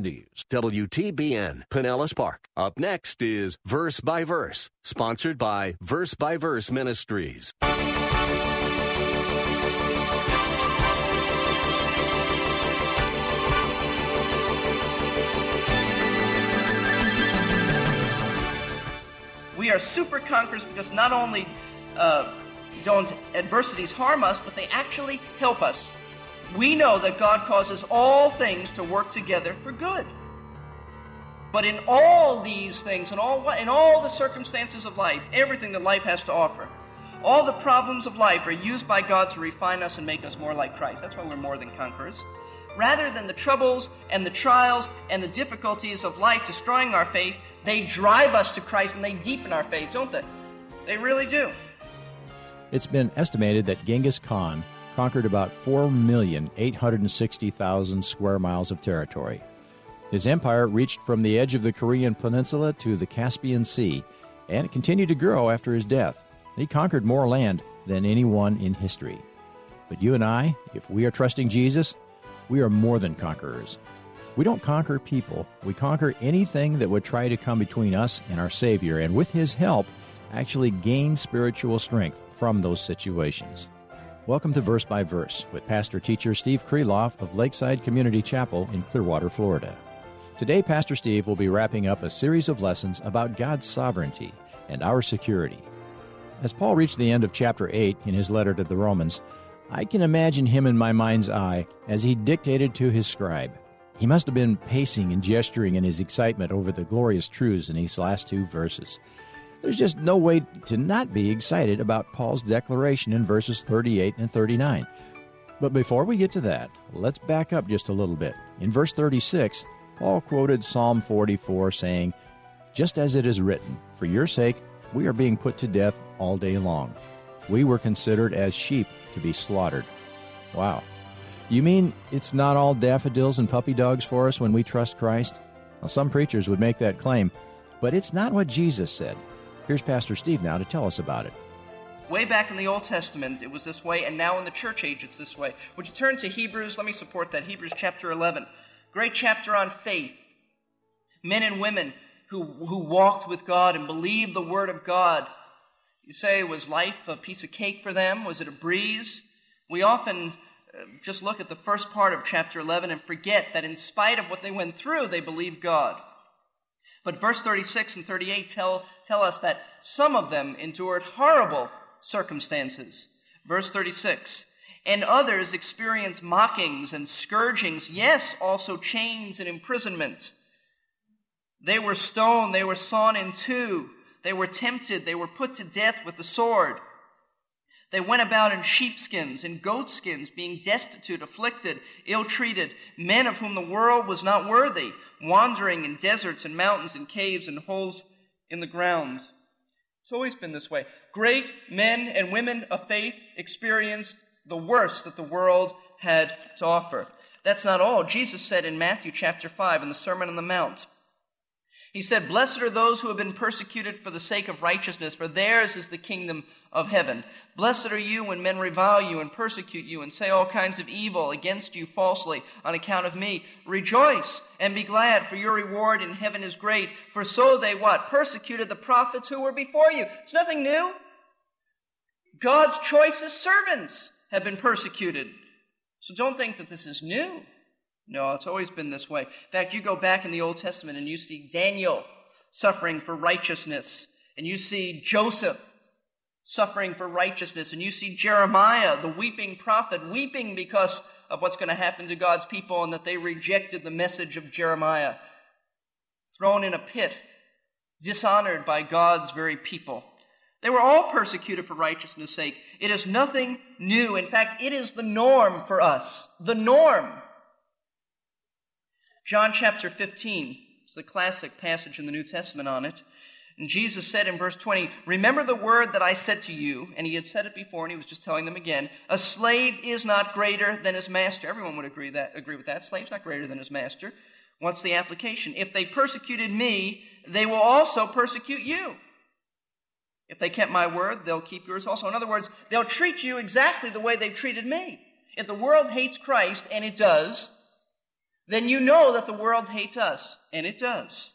News WTBN Pinellas Park. Up next is Verse by Verse, sponsored by Verse by Verse Ministries. We are super conquerors because not only uh, don't adversities harm us, but they actually help us. We know that God causes all things to work together for good. But in all these things, in all, in all the circumstances of life, everything that life has to offer, all the problems of life are used by God to refine us and make us more like Christ. That's why we're more than conquerors. Rather than the troubles and the trials and the difficulties of life destroying our faith, they drive us to Christ and they deepen our faith, don't they? They really do. It's been estimated that Genghis Khan conquered about 4,860,000 square miles of territory. His empire reached from the edge of the Korean Peninsula to the Caspian Sea, and it continued to grow after his death. He conquered more land than anyone in history. But you and I, if we are trusting Jesus, we are more than conquerors. We don't conquer people, we conquer anything that would try to come between us and our Savior, and with His help, actually gain spiritual strength from those situations. Welcome to Verse by Verse with pastor teacher Steve Kreloff of Lakeside Community Chapel in Clearwater, Florida. Today, Pastor Steve will be wrapping up a series of lessons about God's sovereignty and our security. As Paul reached the end of chapter 8 in his letter to the Romans, I can imagine him in my mind's eye as he dictated to his scribe. He must have been pacing and gesturing in his excitement over the glorious truths in these last two verses. There's just no way to not be excited about Paul's declaration in verses 38 and 39. But before we get to that, let's back up just a little bit. In verse 36, Paul quoted Psalm 44 saying, Just as it is written, For your sake we are being put to death all day long. We were considered as sheep to be slaughtered. Wow. You mean it's not all daffodils and puppy dogs for us when we trust Christ? Well, some preachers would make that claim, but it's not what Jesus said. Here's Pastor Steve now to tell us about it. Way back in the Old Testament, it was this way, and now in the church age, it's this way. Would you turn to Hebrews? Let me support that. Hebrews chapter 11. Great chapter on faith. Men and women who, who walked with God and believed the Word of God. You say, was life a piece of cake for them? Was it a breeze? We often uh, just look at the first part of chapter 11 and forget that in spite of what they went through, they believed God. But verse 36 and 38 tell, tell us that some of them endured horrible circumstances. Verse 36 And others experienced mockings and scourgings, yes, also chains and imprisonment. They were stoned, they were sawn in two, they were tempted, they were put to death with the sword. They went about in sheepskins and goatskins, being destitute, afflicted, ill treated, men of whom the world was not worthy, wandering in deserts and mountains and caves and holes in the ground. It's always been this way. Great men and women of faith experienced the worst that the world had to offer. That's not all. Jesus said in Matthew chapter 5 in the Sermon on the Mount, he said, Blessed are those who have been persecuted for the sake of righteousness, for theirs is the kingdom of heaven. Blessed are you when men revile you and persecute you and say all kinds of evil against you falsely on account of me. Rejoice and be glad, for your reward in heaven is great. For so they what? Persecuted the prophets who were before you. It's nothing new. God's choicest servants have been persecuted. So don't think that this is new. No, it's always been this way. In fact, you go back in the Old Testament and you see Daniel suffering for righteousness, and you see Joseph suffering for righteousness, and you see Jeremiah, the weeping prophet, weeping because of what's going to happen to God's people and that they rejected the message of Jeremiah, thrown in a pit, dishonored by God's very people. They were all persecuted for righteousness' sake. It is nothing new. In fact, it is the norm for us. The norm. John chapter 15 is the classic passage in the New Testament on it. And Jesus said in verse 20, Remember the word that I said to you, and he had said it before, and he was just telling them again. A slave is not greater than his master. Everyone would agree that agree with that. Slave's not greater than his master. What's the application? If they persecuted me, they will also persecute you. If they kept my word, they'll keep yours also. In other words, they'll treat you exactly the way they've treated me. If the world hates Christ, and it does, then you know that the world hates us, and it does.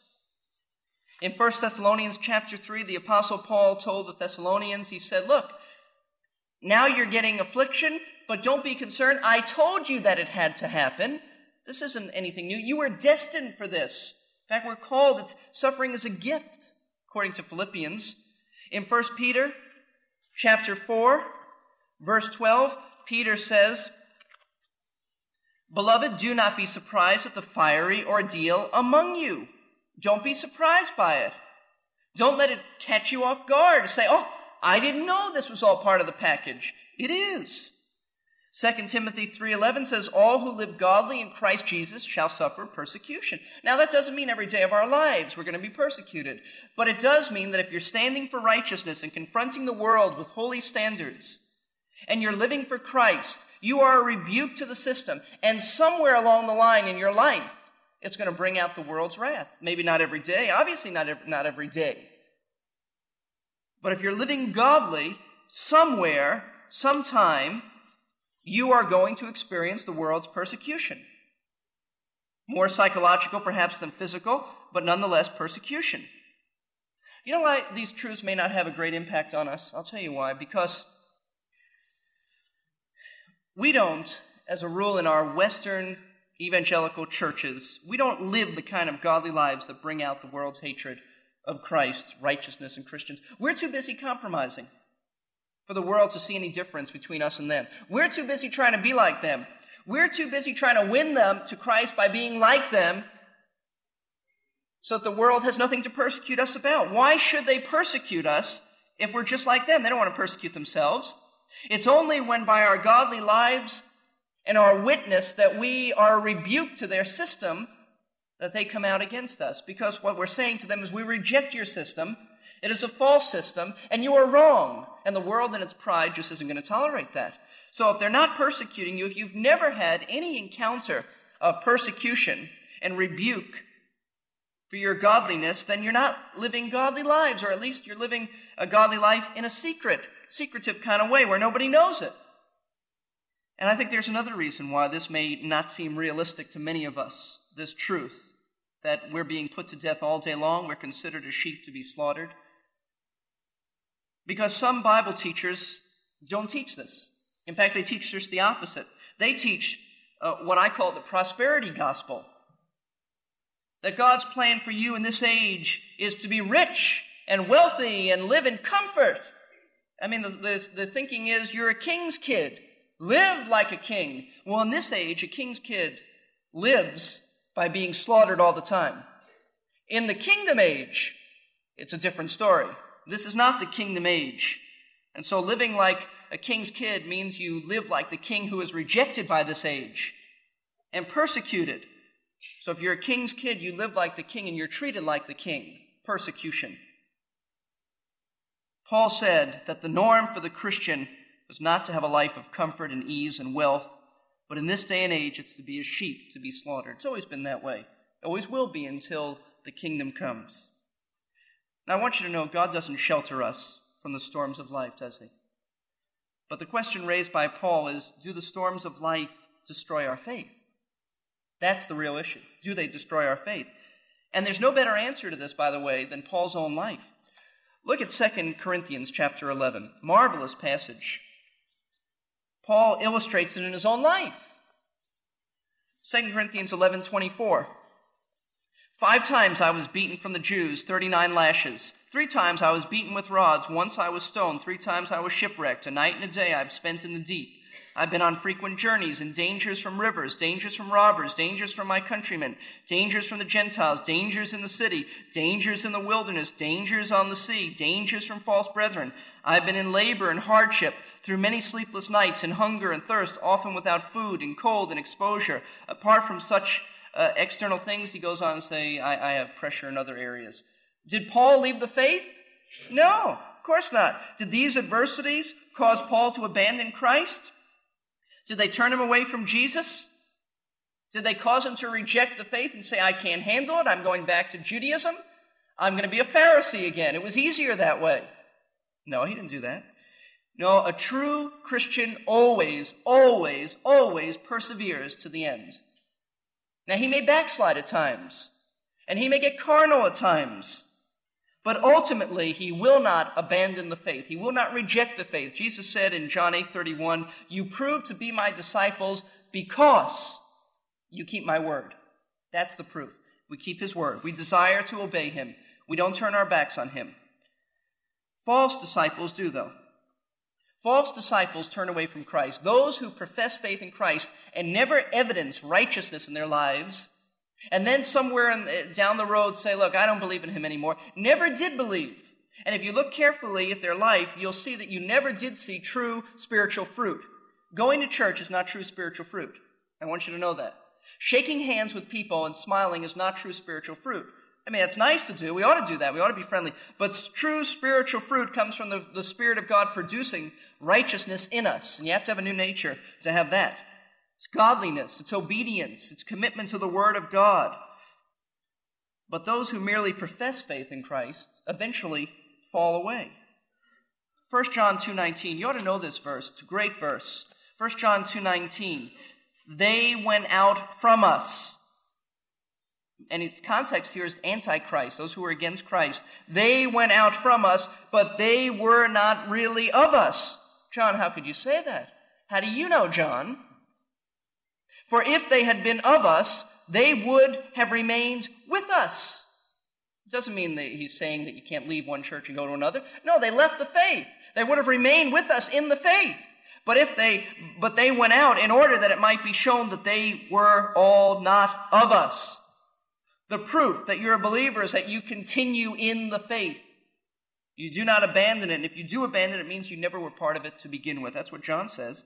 In 1 Thessalonians chapter 3, the apostle Paul told the Thessalonians, he said, look, now you're getting affliction, but don't be concerned. I told you that it had to happen. This isn't anything new. You were destined for this. In fact, we're called, it's, suffering is a gift, according to Philippians. In 1 Peter chapter 4, verse 12, Peter says, Beloved, do not be surprised at the fiery ordeal among you. Don't be surprised by it. Don't let it catch you off guard. Say, oh, I didn't know this was all part of the package. It is. 2 Timothy 3:11 says all who live godly in Christ Jesus shall suffer persecution. Now that doesn't mean every day of our lives we're going to be persecuted, but it does mean that if you're standing for righteousness and confronting the world with holy standards and you're living for Christ, you are a rebuke to the system and somewhere along the line in your life it's going to bring out the world's wrath. Maybe not every day, obviously not every, not every day. But if you're living godly, somewhere, sometime, you are going to experience the world's persecution. More psychological, perhaps, than physical, but nonetheless persecution. You know why these truths may not have a great impact on us? I'll tell you why. Because we don't, as a rule, in our Western evangelical churches, we don't live the kind of godly lives that bring out the world's hatred of Christ's righteousness, and Christians. We're too busy compromising for the world to see any difference between us and them. We're too busy trying to be like them. We're too busy trying to win them to Christ by being like them so that the world has nothing to persecute us about. Why should they persecute us if we're just like them? They don't want to persecute themselves. It's only when by our godly lives and our witness that we are rebuked to their system that they come out against us. Because what we're saying to them is, we reject your system. It is a false system, and you are wrong. And the world in its pride just isn't going to tolerate that. So if they're not persecuting you, if you've never had any encounter of persecution and rebuke for your godliness, then you're not living godly lives, or at least you're living a godly life in a secret, secretive kind of way where nobody knows it. And I think there's another reason why this may not seem realistic to many of us this truth that we're being put to death all day long, we're considered a sheep to be slaughtered. Because some Bible teachers don't teach this. In fact, they teach just the opposite. They teach uh, what I call the prosperity gospel. That God's plan for you in this age is to be rich and wealthy and live in comfort. I mean, the, the, the thinking is you're a king's kid. Live like a king. Well, in this age, a king's kid lives by being slaughtered all the time. In the kingdom age, it's a different story. This is not the kingdom age. And so living like a king's kid means you live like the king who is rejected by this age and persecuted. So if you're a king's kid, you live like the king and you're treated like the king. Persecution. Paul said that the norm for the Christian was not to have a life of comfort and ease and wealth, but in this day and age, it's to be a sheep to be slaughtered. It's always been that way. It always will be until the kingdom comes. Now, I want you to know God doesn't shelter us from the storms of life, does He? But the question raised by Paul is do the storms of life destroy our faith? That's the real issue. Do they destroy our faith? And there's no better answer to this, by the way, than Paul's own life. Look at 2 Corinthians chapter 11. Marvelous passage. Paul illustrates it in his own life. 2 Corinthians 11 24. Five times I was beaten from the Jews, 39 lashes. Three times I was beaten with rods. Once I was stoned. Three times I was shipwrecked. A night and a day I've spent in the deep. I've been on frequent journeys and dangers from rivers, dangers from robbers, dangers from my countrymen, dangers from the Gentiles, dangers in the city, dangers in the wilderness, dangers on the sea, dangers from false brethren. I've been in labor and hardship through many sleepless nights in hunger and thirst, often without food and cold and exposure. Apart from such uh, external things, he goes on to say, I, I have pressure in other areas. Did Paul leave the faith? No, of course not. Did these adversities cause Paul to abandon Christ? Did they turn him away from Jesus? Did they cause him to reject the faith and say, I can't handle it, I'm going back to Judaism? I'm going to be a Pharisee again. It was easier that way. No, he didn't do that. No, a true Christian always, always, always perseveres to the end. Now, he may backslide at times, and he may get carnal at times, but ultimately, he will not abandon the faith. He will not reject the faith. Jesus said in John 8 31, You prove to be my disciples because you keep my word. That's the proof. We keep his word. We desire to obey him. We don't turn our backs on him. False disciples do, though. False disciples turn away from Christ. Those who profess faith in Christ and never evidence righteousness in their lives, and then somewhere in, eh, down the road say, Look, I don't believe in him anymore, never did believe. And if you look carefully at their life, you'll see that you never did see true spiritual fruit. Going to church is not true spiritual fruit. I want you to know that. Shaking hands with people and smiling is not true spiritual fruit. I mean, it's nice to do. We ought to do that. We ought to be friendly. But true spiritual fruit comes from the, the Spirit of God producing righteousness in us. And you have to have a new nature to have that. It's godliness, it's obedience, it's commitment to the Word of God. But those who merely profess faith in Christ eventually fall away. 1 John 2:19. You ought to know this verse. It's a great verse. 1 John 2:19. They went out from us and its context here is antichrist, those who are against Christ. They went out from us, but they were not really of us. John, how could you say that? How do you know, John? For if they had been of us, they would have remained with us. It doesn't mean that he's saying that you can't leave one church and go to another. No, they left the faith. They would have remained with us in the faith. But if they, but they went out in order that it might be shown that they were all not of us. The proof that you're a believer is that you continue in the faith. You do not abandon it. And if you do abandon it, it means you never were part of it to begin with. That's what John says.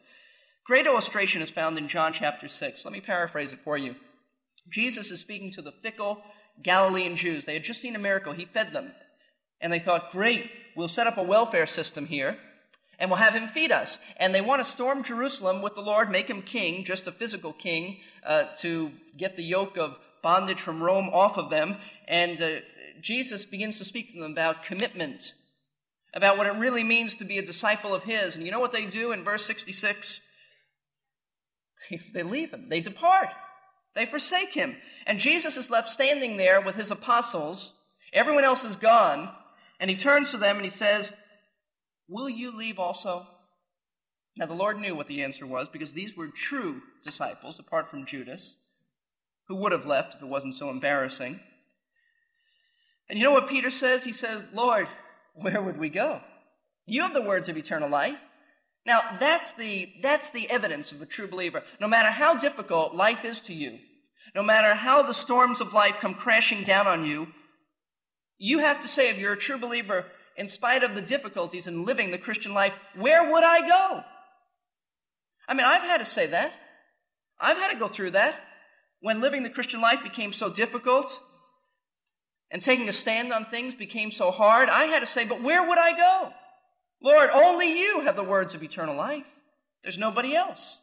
Great illustration is found in John chapter 6. Let me paraphrase it for you. Jesus is speaking to the fickle Galilean Jews. They had just seen a miracle. He fed them. And they thought, great, we'll set up a welfare system here and we'll have him feed us. And they want to storm Jerusalem with the Lord, make him king, just a physical king, uh, to get the yoke of bondage from Rome off of them. And uh, Jesus begins to speak to them about commitment, about what it really means to be a disciple of His. And you know what they do in verse 66? They leave Him, they depart, they forsake Him. And Jesus is left standing there with His apostles. Everyone else is gone. And He turns to them and He says, Will you leave also? Now, the Lord knew what the answer was because these were true disciples, apart from Judas who would have left if it wasn't so embarrassing. And you know what Peter says? He says, Lord, where would we go? You have the words of eternal life. Now, that's the, that's the evidence of a true believer. No matter how difficult life is to you, no matter how the storms of life come crashing down on you, you have to say, if you're a true believer, in spite of the difficulties in living the Christian life, where would I go? I mean, I've had to say that. I've had to go through that when living the Christian life became so difficult and taking a stand on things became so hard, I had to say, but where would I go? Lord, only you have the words of eternal life. There's nobody else.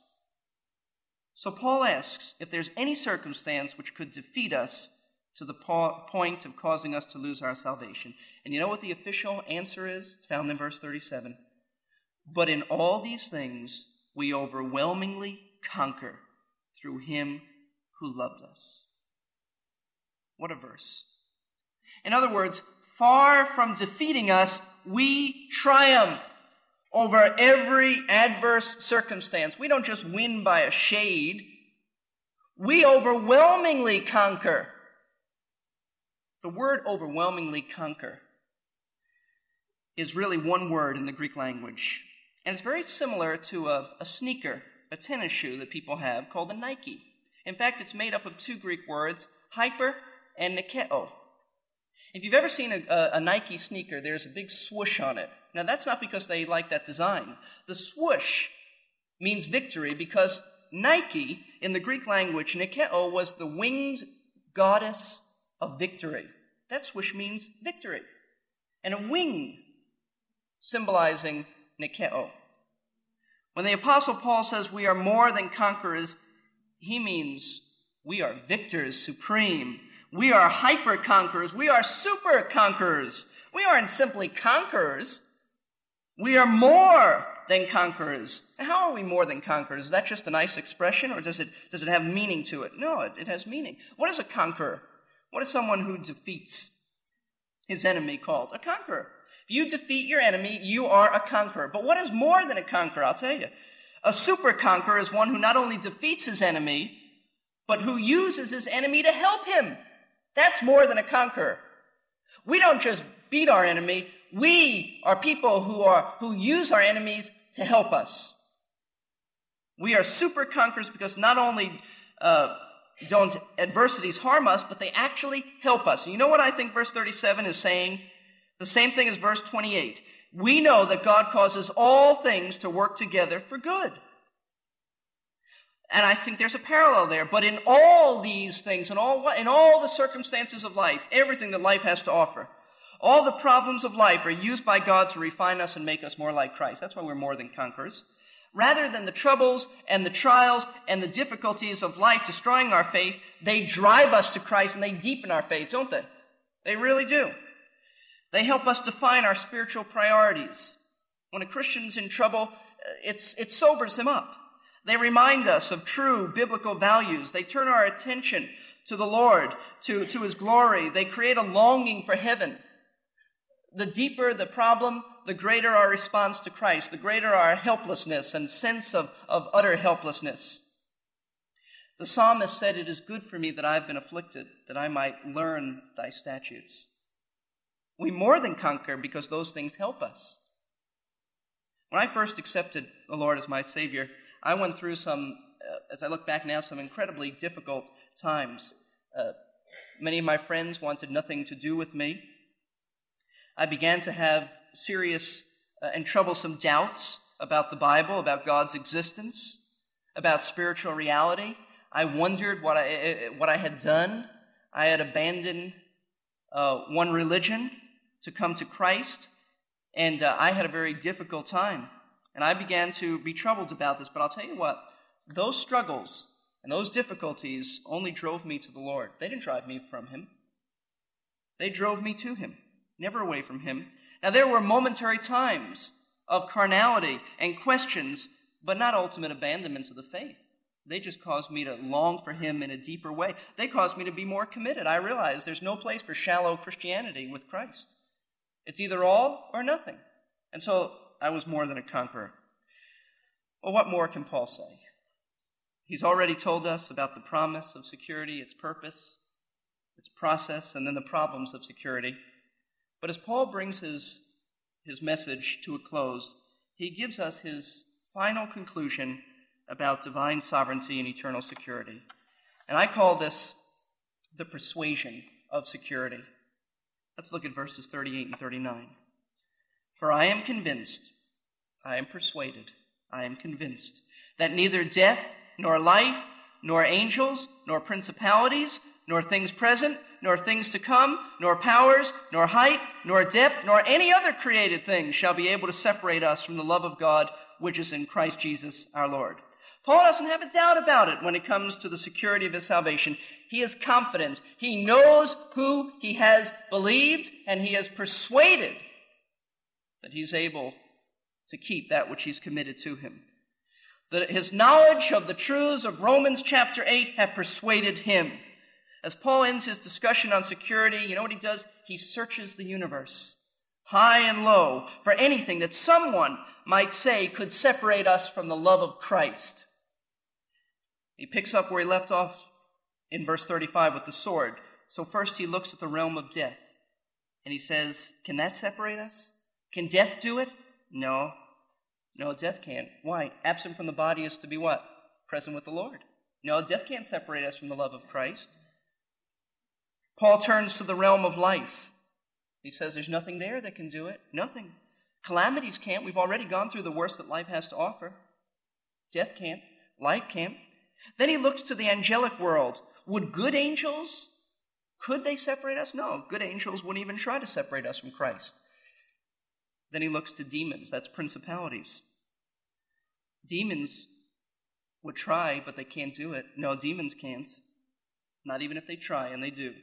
So Paul asks if there's any circumstance which could defeat us to the point of causing us to lose our salvation. And you know what the official answer is? It's found in verse 37. But in all these things, we overwhelmingly conquer through him who loved us. What a verse. In other words, far from defeating us, we triumph over every adverse circumstance. We don't just win by a shade, we overwhelmingly conquer. The word overwhelmingly conquer is really one word in the Greek language. And it's very similar to a, a sneaker, a tennis shoe that people have called a Nike. In fact, it's made up of two Greek words, hyper and nikeo. If you've ever seen a, a, a, Nike sneaker, there's a big swoosh on it. Now, that's not because they like that design. The swoosh means victory because Nike, in the Greek language, Nikeo was the winged goddess of victory. That's swoosh means victory. And a wing symbolizing Nikeo. When the Apostle Paul says we are more than conquerors, he means we are victors supreme. We are hyper conquerors. We are super conquerors. We aren't simply conquerors. We are more than conquerors. How are we more than conquerors? Is that just a nice expression or does it, does it have meaning to it? No, it, it has meaning. What is a conqueror? What is someone who defeats his enemy called? A conqueror. If you defeat your enemy, you are a conqueror. But what is more than a conqueror? I'll tell you. A super conqueror is one who not only defeats his enemy, but who uses his enemy to help him. That's more than a conqueror. We don't just beat our enemy, we are people who are who use our enemies to help us. We are super conquerors because not only uh, don't adversities harm us, but they actually help us. And you know what I think verse 37 is saying? The same thing as verse 28. We know that God causes all things to work together for good. And I think there's a parallel there. But in all these things, in all, in all the circumstances of life, everything that life has to offer, all the problems of life are used by God to refine us and make us more like Christ. That's why we're more than conquerors. Rather than the troubles and the trials and the difficulties of life destroying our faith, they drive us to Christ and they deepen our faith, don't they? They really do. They help us define our spiritual priorities. When a Christian's in trouble, it's, it sobers him up. They remind us of true biblical values. They turn our attention to the Lord, to, to His glory. They create a longing for heaven. The deeper the problem, the greater our response to Christ, the greater our helplessness and sense of, of utter helplessness. The psalmist said, It is good for me that I've been afflicted, that I might learn thy statutes. We more than conquer because those things help us. When I first accepted the Lord as my Savior, I went through some, uh, as I look back now, some incredibly difficult times. Uh, many of my friends wanted nothing to do with me. I began to have serious uh, and troublesome doubts about the Bible, about God's existence, about spiritual reality. I wondered what I, uh, uh, what I had done. I had abandoned uh, one religion to come to Christ, and I had a very difficult time. And I began to be troubled about this. But I'll tell you what, those struggles and those difficulties only drove me to the Lord. They didn't drive me from Him, they drove me to Him, never away from Him. Now, there were momentary times of carnality and questions, but not ultimate abandonment to the faith. They just caused me to long for Him in a deeper way. They caused me to be more committed. I realized there's no place for shallow Christianity with Christ. It's either all or nothing. And so I was more than a conqueror. Well, what more can Paul say? He's already told us about the promise of security, its purpose, its process, and then the problems of security. But as Paul brings his, his message to a close, he gives us his final conclusion about divine sovereignty and eternal security. And I call this the persuasion of security. Let's look at verses 38 and 39. For I am convinced I am persuaded, I am convinced, that neither death, nor life, nor angels, nor principalities, nor things present, nor things to come, nor powers, nor height, nor depth, nor any other created thing shall be able to separate us from the love of God which is in Christ Jesus our Lord. Paul doesn't have a doubt about it when it comes to the security of his salvation. He is confident. He knows who he has believed, and he is persuaded he's able to keep that which he's committed to him. That his knowledge of the truths of Romans chapter 8 have persuaded him. As Paul ends his discussion on security, you know what he does? He searches the universe, high and low, for anything that someone might say could separate us from the love of Christ. He picks up where he left off in verse 35 with the sword. So first he looks at the realm of death and he says, Can that separate us? Can death do it? No. No, death can't. Why? Absent from the body is to be what? Present with the Lord. No, death can't separate us from the love of Christ. Paul turns to the realm of life. He says there's nothing there that can do it. Nothing. Calamities can't. We've already gone through the worst that life has to offer. Death can't. Life can't. Then he looks to the angelic world. Would good angels, could they separate us? No, good angels wouldn't even try to separate us from Christ. Then he looks to demons, that's principalities. Demons would try, but they can't do it. No, demons can't. Not even if they try, and they do.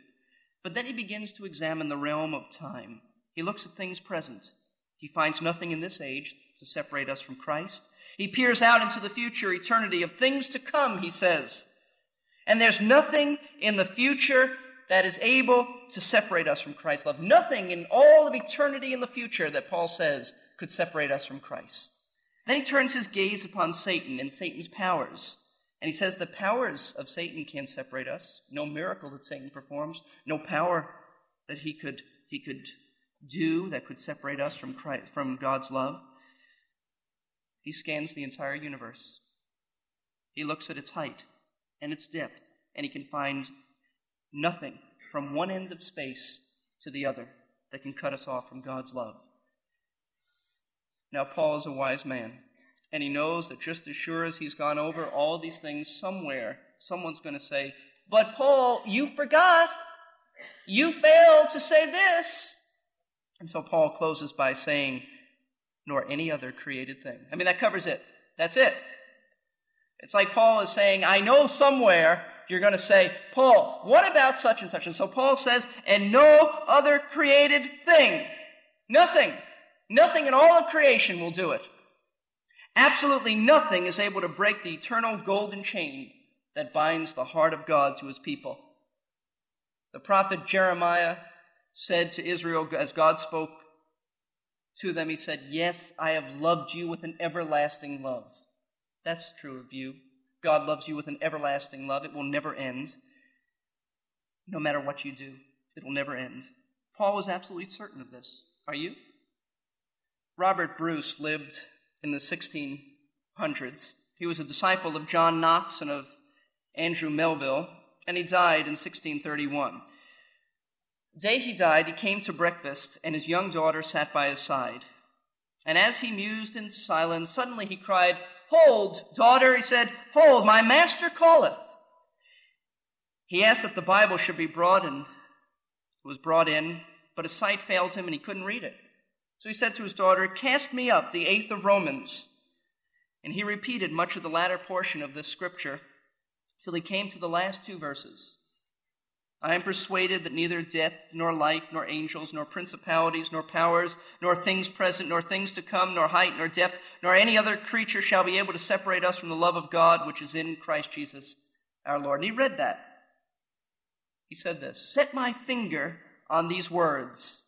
But then he begins to examine the realm of time. He looks at things present. He finds nothing in this age to separate us from Christ. He peers out into the future eternity of things to come, he says. And there's nothing in the future that is able to separate us from Christ's love. Nothing in all of eternity in the future that Paul says could separate us from Christ. Then he turns his gaze upon Satan and Satan's powers. And he says the powers of Satan can't separate us. No miracle that Satan performs, no power that he could, he could do that could separate us from, Christ, from God's love. He scans the entire universe. He looks at its height and its depth, and he can find nothing from one end of space to the other that can cut us off from God's love. Now, Paul is a wise man, and he knows that just as sure as he's gone over all these things, somewhere, someone's going to say, But Paul, you forgot. You failed to say this. And so Paul closes by saying, Nor any other created thing. I mean, that covers it. That's it. It's like Paul is saying, I know somewhere you're going to say, Paul, what about such and such? And so Paul says, and no other created thing. Nothing. Nothing in all of creation will do it. Absolutely nothing is able to break the eternal golden chain that binds the heart of God to his people. The prophet Jeremiah said to Israel, as God spoke to them, he said, Yes, I have loved you with an everlasting love. That's true of you. God loves you with an everlasting love. It will never end. No matter what you do, it will never end. Paul was absolutely certain of this. Are you? Robert Bruce lived in the 1600s. He was a disciple of John Knox and of Andrew Melville, and he died in 1631. The day he died, he came to breakfast, and his young daughter sat by his side. And as he mused in silence, suddenly he cried, Hold, daughter, he said, hold, my master calleth. He asked that the Bible should be brought, and it was brought in, but his sight failed him and he couldn't read it. So he said to his daughter, Cast me up the eighth of Romans. And he repeated much of the latter portion of this scripture till he came to the last two verses. I am persuaded that neither death, nor life, nor angels, nor principalities, nor powers, nor things present, nor things to come, nor height, nor depth, nor any other creature shall be able to separate us from the love of God which is in Christ Jesus our Lord. And he read that. He said this Set my finger on these words.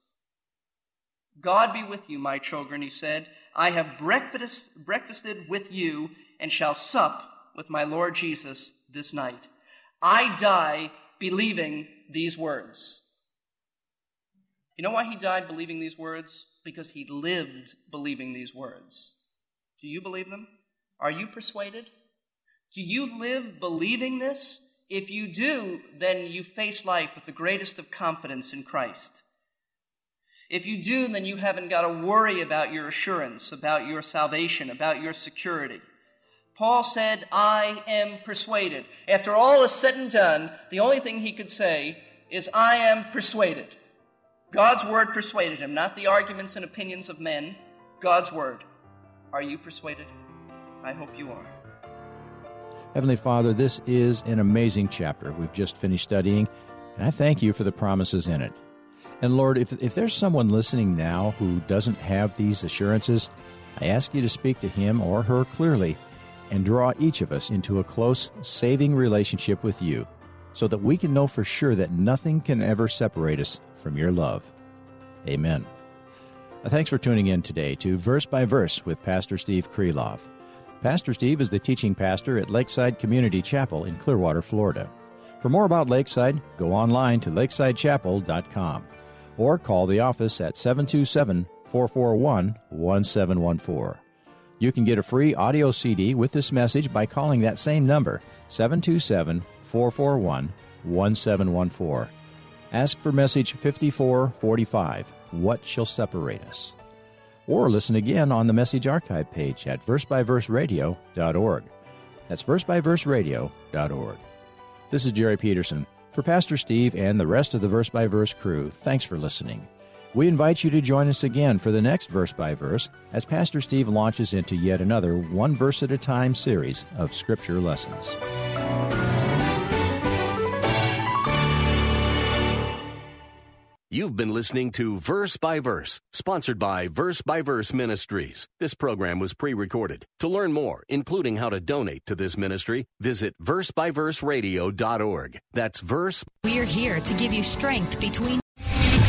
God be with you, my children, he said. I have breakfast, breakfasted with you and shall sup with my Lord Jesus this night. I die believing these words. You know why he died believing these words? Because he lived believing these words. Do you believe them? Are you persuaded? Do you live believing this? If you do, then you face life with the greatest of confidence in Christ. If you do, then you haven't got to worry about your assurance, about your salvation, about your security. Paul said, I am persuaded. After all is said and done, the only thing he could say is, I am persuaded. God's word persuaded him, not the arguments and opinions of men. God's word. Are you persuaded? I hope you are. Heavenly Father, this is an amazing chapter we've just finished studying, and I thank you for the promises in it. And Lord, if, if there's someone listening now who doesn't have these assurances, I ask you to speak to him or her clearly and draw each of us into a close, saving relationship with you so that we can know for sure that nothing can ever separate us from your love. Amen. Thanks for tuning in today to Verse by Verse with Pastor Steve Kreloff. Pastor Steve is the teaching pastor at Lakeside Community Chapel in Clearwater, Florida. For more about Lakeside, go online to lakesidechapel.com or call the office at 727 441 1714. You can get a free audio CD with this message by calling that same number, 727 441 1714. Ask for message 5445 What Shall Separate Us? Or listen again on the message archive page at versebyverseradio.org. That's versebyverseradio.org. This is Jerry Peterson. For Pastor Steve and the rest of the Verse by Verse crew, thanks for listening. We invite you to join us again for the next Verse by Verse as Pastor Steve launches into yet another one verse at a time series of Scripture lessons. You've been listening to Verse by Verse, sponsored by Verse by Verse Ministries. This program was pre recorded. To learn more, including how to donate to this ministry, visit versebyverseradio.org. That's verse. We're here to give you strength between.